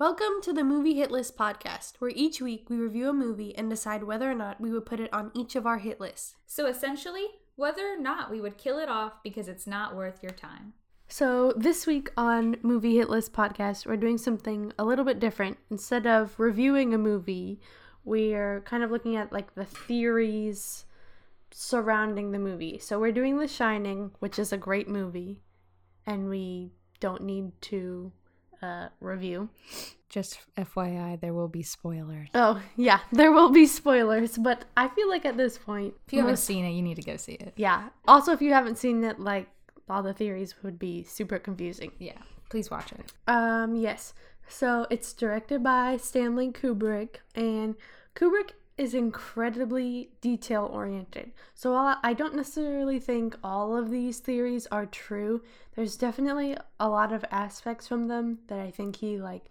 Welcome to the Movie Hit List podcast, where each week we review a movie and decide whether or not we would put it on each of our hit lists. So essentially, whether or not we would kill it off because it's not worth your time. So, this week on Movie Hit List podcast, we're doing something a little bit different. Instead of reviewing a movie, we're kind of looking at like the theories surrounding the movie. So, we're doing The Shining, which is a great movie, and we don't need to uh, review. Just FYI, there will be spoilers. Oh, yeah, there will be spoilers, but I feel like at this point, If you haven't seen it, you need to go see it. yeah. Also, if you haven't seen it, like all the theories would be super confusing. Yeah, please watch it. Um, yes. So it's directed by Stanley Kubrick, and Kubrick is incredibly detail oriented. So while I don't necessarily think all of these theories are true, there's definitely a lot of aspects from them that I think he like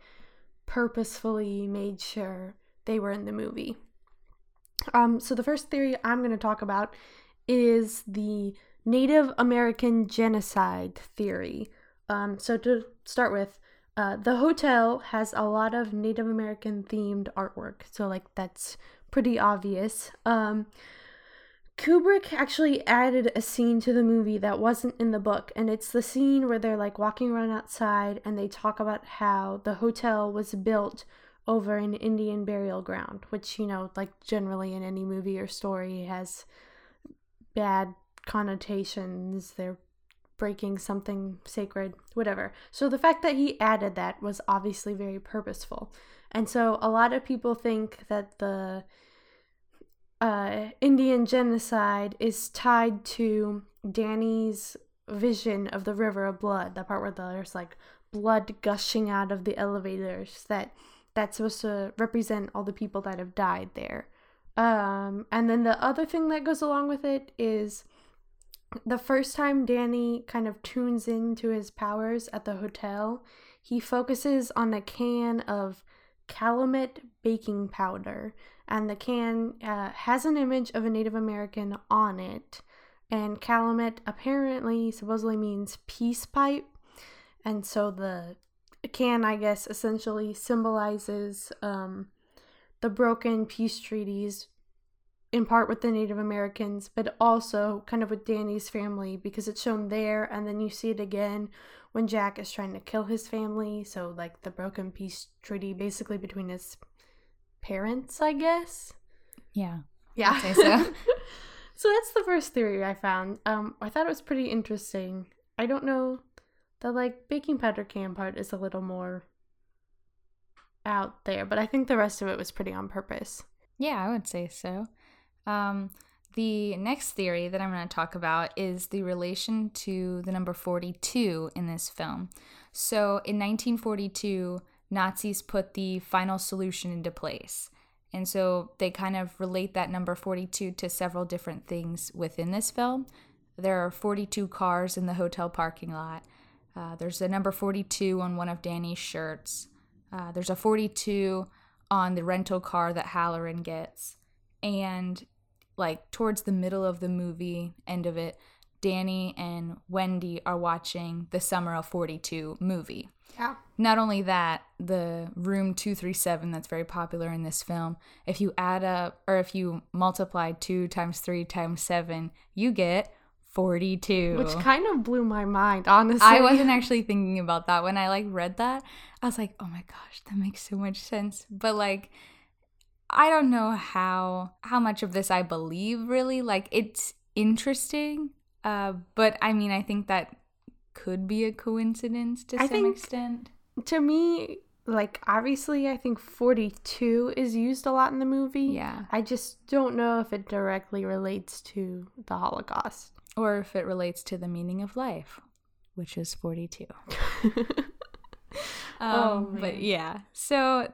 purposefully made sure they were in the movie. Um, so the first theory I'm going to talk about is the Native American genocide theory. Um, so to start with, uh, the hotel has a lot of Native American themed artwork, so like that's pretty obvious. Um, Kubrick actually added a scene to the movie that wasn't in the book, and it's the scene where they're like walking around outside and they talk about how the hotel was built over an Indian burial ground, which, you know, like generally in any movie or story has bad connotations. They're breaking something sacred, whatever. So the fact that he added that was obviously very purposeful. And so a lot of people think that the uh, Indian genocide is tied to Danny's vision of the river of blood, the part where there's like blood gushing out of the elevators, that that's supposed to represent all the people that have died there. Um, and then the other thing that goes along with it is the first time Danny kind of tunes into his powers at the hotel, he focuses on a can of Calumet baking powder, and the can uh, has an image of a Native American on it. And Calumet apparently, supposedly means peace pipe, and so the can, I guess, essentially symbolizes um, the broken peace treaties in part with the Native Americans, but also kind of with Danny's family because it's shown there, and then you see it again when Jack is trying to kill his family. So, like the broken peace treaty basically between his parents, I guess. Yeah. Yeah. So. so that's the first theory I found. Um, I thought it was pretty interesting. I don't know. The like baking powder can part is a little more out there, but I think the rest of it was pretty on purpose. Yeah, I would say so. Um, the next theory that I'm going to talk about is the relation to the number 42 in this film. So, in 1942, Nazis put the final solution into place. And so they kind of relate that number 42 to several different things within this film. There are 42 cars in the hotel parking lot. Uh, there's a number 42 on one of Danny's shirts. Uh, there's a 42 on the rental car that Halloran gets. And like towards the middle of the movie, end of it, Danny and Wendy are watching the Summer of 42 movie. Yeah. Not only that, the room 237 that's very popular in this film, if you add up or if you multiply 2 times 3 times 7, you get 42. Which kind of blew my mind, honestly. I wasn't actually thinking about that when I like read that. I was like, "Oh my gosh, that makes so much sense." But like I don't know how how much of this I believe really. Like it's interesting, uh but I mean, I think that could be a coincidence to I some extent. To me, like obviously, I think forty-two is used a lot in the movie. Yeah. I just don't know if it directly relates to the Holocaust. Or if it relates to the meaning of life, which is 42. Oh, Um, but yeah, so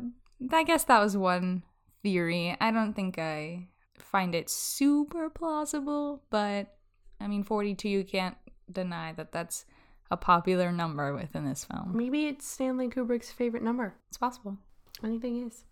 I guess that was one theory. I don't think I find it super plausible, but I mean, 42, you can't deny that that's a popular number within this film. Maybe it's Stanley Kubrick's favorite number. It's possible. Anything is.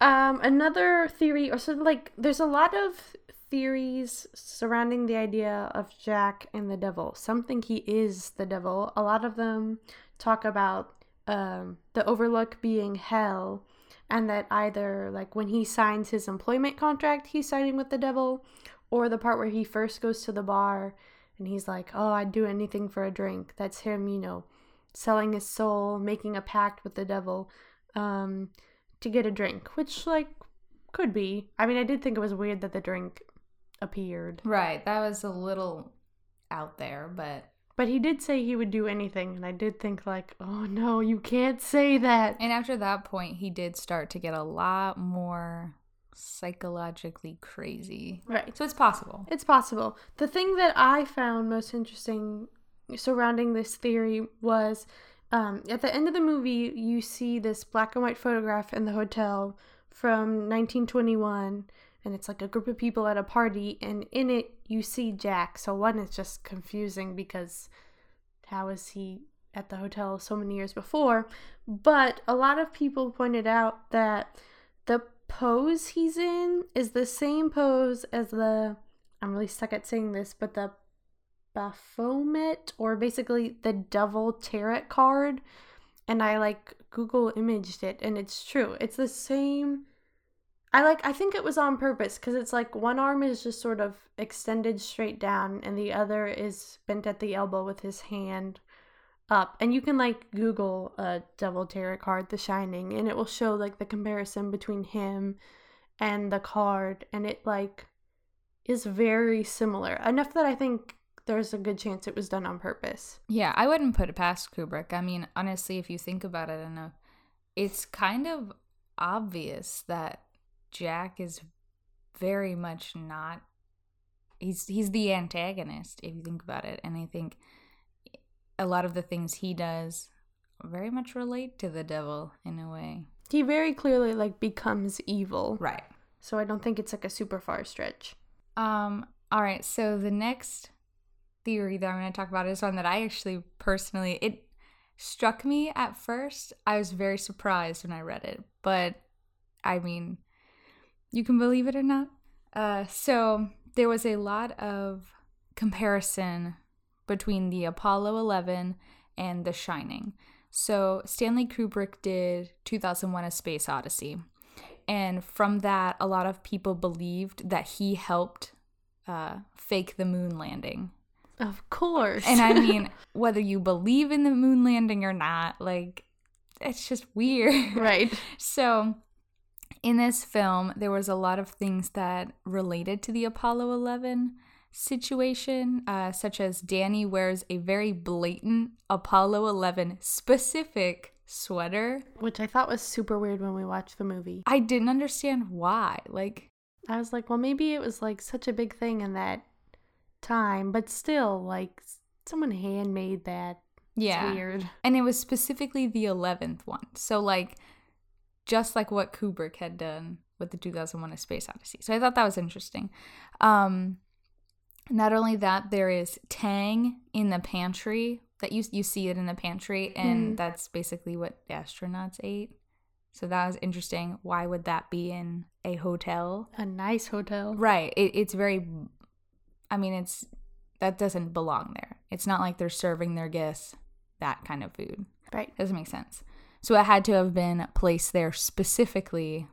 Um, another theory, or sort of like, there's a lot of theories surrounding the idea of Jack and the devil. Some think he is the devil. A lot of them talk about um, the Overlook being hell, and that either like when he signs his employment contract, he's signing with the devil, or the part where he first goes to the bar and he's like, "Oh, I'd do anything for a drink." That's him, you know, selling his soul, making a pact with the devil, um, to get a drink, which like could be. I mean, I did think it was weird that the drink appeared. Right. That was a little out there, but But he did say he would do anything, and I did think like, oh no, you can't say that. and after that point he did start to get a lot more psychologically crazy. Right. So it's possible. It's possible. The thing that I found most interesting surrounding this theory was um, at the end of the movie, you see this black and white photograph in the hotel from 1921, and it's like a group of people at a party, and in it, you see Jack. So, one is just confusing because how is he at the hotel so many years before? But a lot of people pointed out that the pose he's in is the same pose as the I'm really stuck at saying this, but the Baphomet or basically the devil tarot card and I like Google imaged it and it's true. It's the same I like I think it was on purpose cuz it's like one arm is just sort of extended straight down and the other is bent at the elbow with his hand up and you can like google a devil tarot card the shining and it will show like the comparison between him and the card and it like is very similar enough that i think there's a good chance it was done on purpose Yeah, I wouldn't put it past Kubrick. I mean, honestly, if you think about it enough, it's kind of obvious that Jack is very much not he's he's the antagonist if you think about it. And I think a lot of the things he does very much relate to the devil in a way. he very clearly like becomes evil Right. so i don't think it's like a super far stretch Um, all right, so the next theory that I'm going to talk about is one that I actually personally it struck me at first. I was very surprised when I read it, but I mean, you can believe it or not. Uh, so there was a lot of comparison between the Apollo 11 and The Shining. So Stanley Kubrick did 2001: A Space Odyssey. And from that, a lot of people believed that he helped uh, fake the moon landing. of course And I mean, whether you believe in the moon landing or not, like, it's just weird. right So, in this film, there was a lot of things that related to the Apollo 11 situation, uh, such as Danny wears a very blatant Apollo 11 specific sweater. which i thought was super weird when we watched the movie I didn't understand why. Like, I was like, well, maybe it was like such a big thing in that time, but still, like, someone handmade that. yeah. It's weird. And it was specifically the 11th one. So, like, just like what Kubrick had done with the 2001 A Space Odyssey. So, I thought that was interesting. Um, not only that, there is Tang in the pantry that you, you see it in the pantry, and Mhm. that's basically what astronauts ate. So, that was interesting. Why would that be in a hotel? A nice hotel. Right. It, it's very, I mean, it's, that doesn't belong there. It's not like they're serving their guests that kind of food. Right. Doesn't make sense. So it had to have been placed there specifically.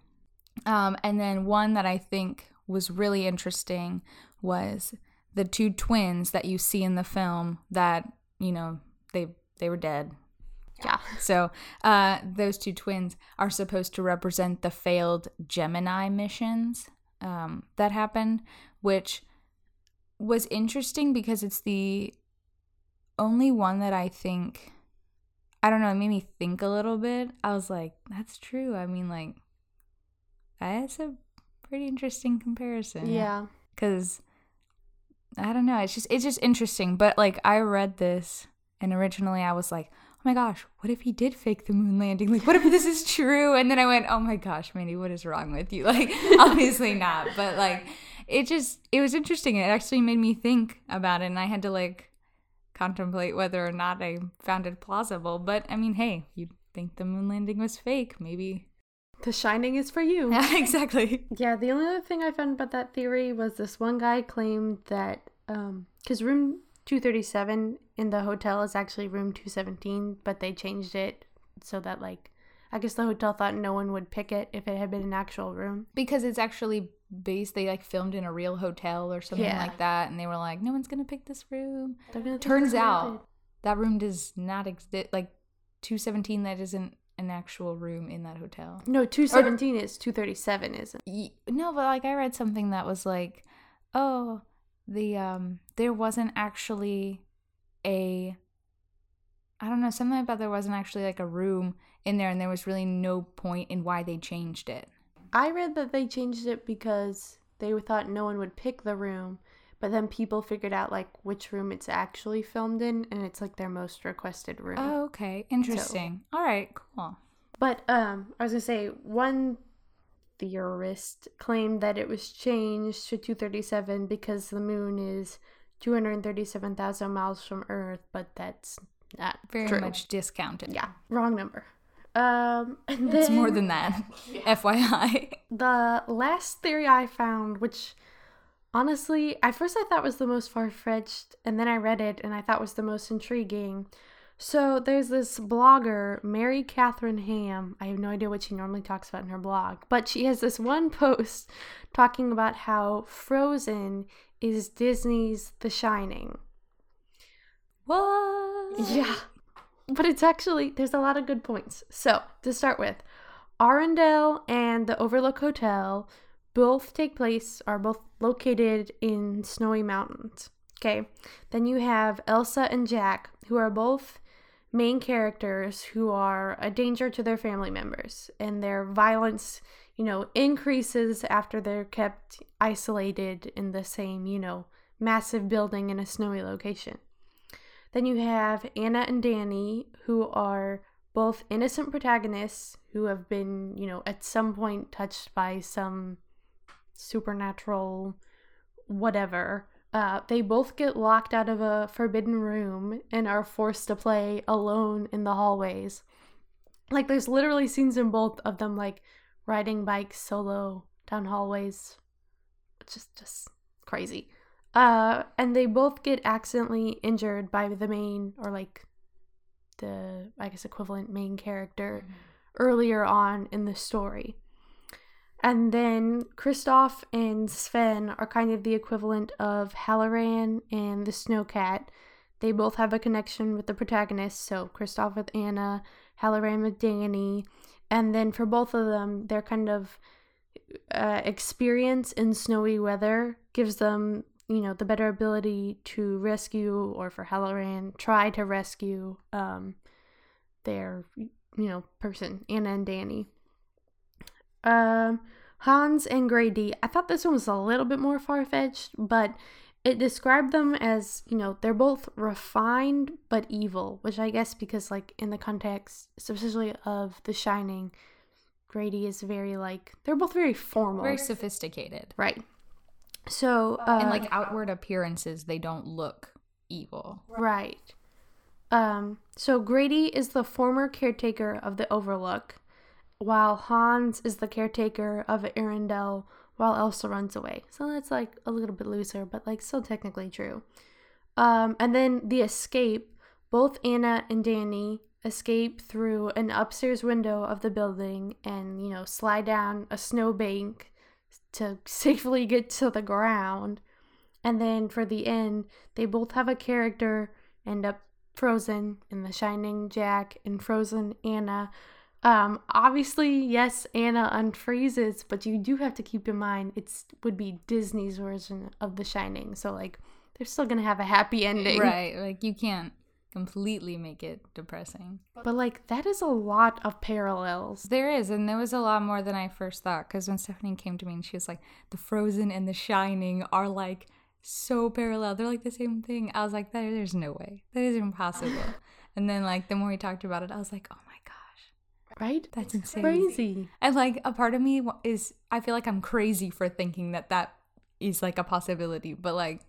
Um, and then one that I think was really interesting was the two twins that you see in the film that, you know, they they were dead. Yeah. So uh, those two twins are supposed to represent the failed Gemini missions um, that happened, which was interesting because it's the only one that I think I don't know, it made me think a little bit. I was like, that's true. I mean, like, that's a pretty interesting comparison. Yeah. Cause I don't know, it's just it's just interesting. But like I read this and originally I was like, Oh my gosh, what if he did fake the moon landing? Like what if this is true? And then I went, Oh my gosh, Mandy, what is wrong with you? Like, obviously not. But like it just it was interesting. It actually made me think about it and I had to like contemplate whether or not I found it plausible. But I mean, hey, you think the moon landing was fake, maybe. The Shining is for you. Yeah, exactly. Yeah, the only other thing I found about that theory was this one guy claimed that um cuz room 237 in the hotel is actually room 217, but they changed it so that like I guess the hotel thought no one would pick it if it had been an actual room. Because it's actually based, they like filmed in a real hotel or something Yeah. like that, and they were like, no one's gonna pick this room. They're gonna think Turns out that room does not exist. Like 217, that isn't an actual room in that hotel. no, two seventeen is two thirty seven, isn't? Y- No, but like I read something that was like, oh, the um, there wasn't actually a, I don't know, something about there wasn't actually like a room in there, and there was really no point in why they changed it. I read that they changed it because they thought no one would pick the room, but then people figured out like which room it's actually filmed in, and it's like their most requested room. Oh, okay, interesting. All right, cool. But um, I was gonna say one theorist claimed that it was changed to 237 because the moon is 237,000 miles from Earth, but that's not Very true. much discounted. Yeah, wrong number. Um, and It's more than that. FYI. the last theory I found, which honestly, at first I thought was the most far fetched, and then I read it and I thought was the most intriguing. So there's this blogger, Mary Katharine Ham. I have no idea what she normally talks about in her blog, but she has this one post talking about how Frozen is Disney's The Shining. What? Yeah. But it's actually, there's a lot of good points. So, to start with, Arendelle and the Overlook Hotel both take place, are both located in snowy mountains. Okay. Then you have Elsa and Jack, who are both main characters who are a danger to their family members, and their violence, you know, increases after they're kept isolated in the same, you know, massive building in a snowy location. Then you have Anna and Danny, who are both innocent protagonists who have been, you know, at some point touched by some supernatural whatever. Uh, they both get locked out of a forbidden room and are forced to play alone in the hallways. Like, there's literally scenes in both of them, like, riding bikes solo down hallways. It's just, just crazy. Uh, and they both get accidentally injured by the main, or like the, I guess, equivalent main character earlier on in the story. And then Kristoff and Sven are kind of the equivalent of Halloran and the Snowcat. They both have a connection with the protagonist, so Kristoff with Anna, Halloran with Danny. And then for both of them, their kind of uh, experience in snowy weather gives them, you know, the better ability to rescue, or for Halloran, try to rescue um, their, you know, person, Anna and Danny. Um, Hans and Grady. I thought this one was a little bit more far fetched, but it described them as, you know, they're both refined but evil, which I guess because, like, in the context, especially of The Shining, Grady is very, like, they're both very formal. Very sophisticated. right. So, uh, and like outward appearances, they don't look evil. Right. Um, so Grady is the former caretaker of the Overlook, while Hans is the caretaker of Arendelle while Elsa runs away. So that's like a little bit looser, but like still technically true. Um, and then the escape, both Anna and Danny escape through an upstairs window of the building and, you know, slide down a snowbank to safely get to the ground. And then for the end, they both have a character end up frozen in The Shining Jack and Frozen Anna. Um, obviously, yes, Anna unfreezes, but you do have to keep in mind it's would be Disney's version of The Shining, so like they're still gonna have a happy ending, Right. Like you can't completely make it depressing. But like that is a lot of parallels. There is, and there was a lot more than I first thought. Because when Stephanie came to me and she was like, "The Frozen and The Shining are like so parallel. They're like the same thing." I was like, "There, there's no way. That is impossible." and then like the more we talked about it, I was like, "Oh my gosh, Right? that's insane." Crazy. And like a part of me is, I feel like I'm crazy for thinking that that is like a possibility. But like,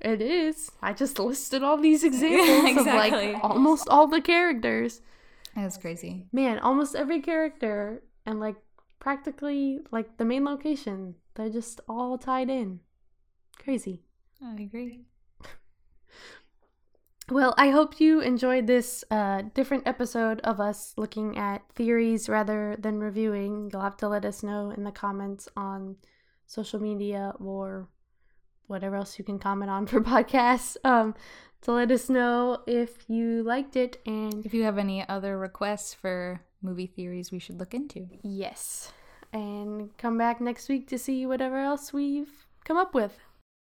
It is. I just listed all these examples of like almost all the characters. That's crazy. Man, almost every character and like practically like the main location, they're just all tied in. Crazy. I agree. Well, I hope you enjoyed this uh, different episode of us looking at theories rather than reviewing. You'll have to let us know in the comments on social media or whatever else you can comment on for podcasts um, to let us know if you liked it and If you have any other requests for movie theories we should look into. yes. And come back next week to see whatever else we've come up with.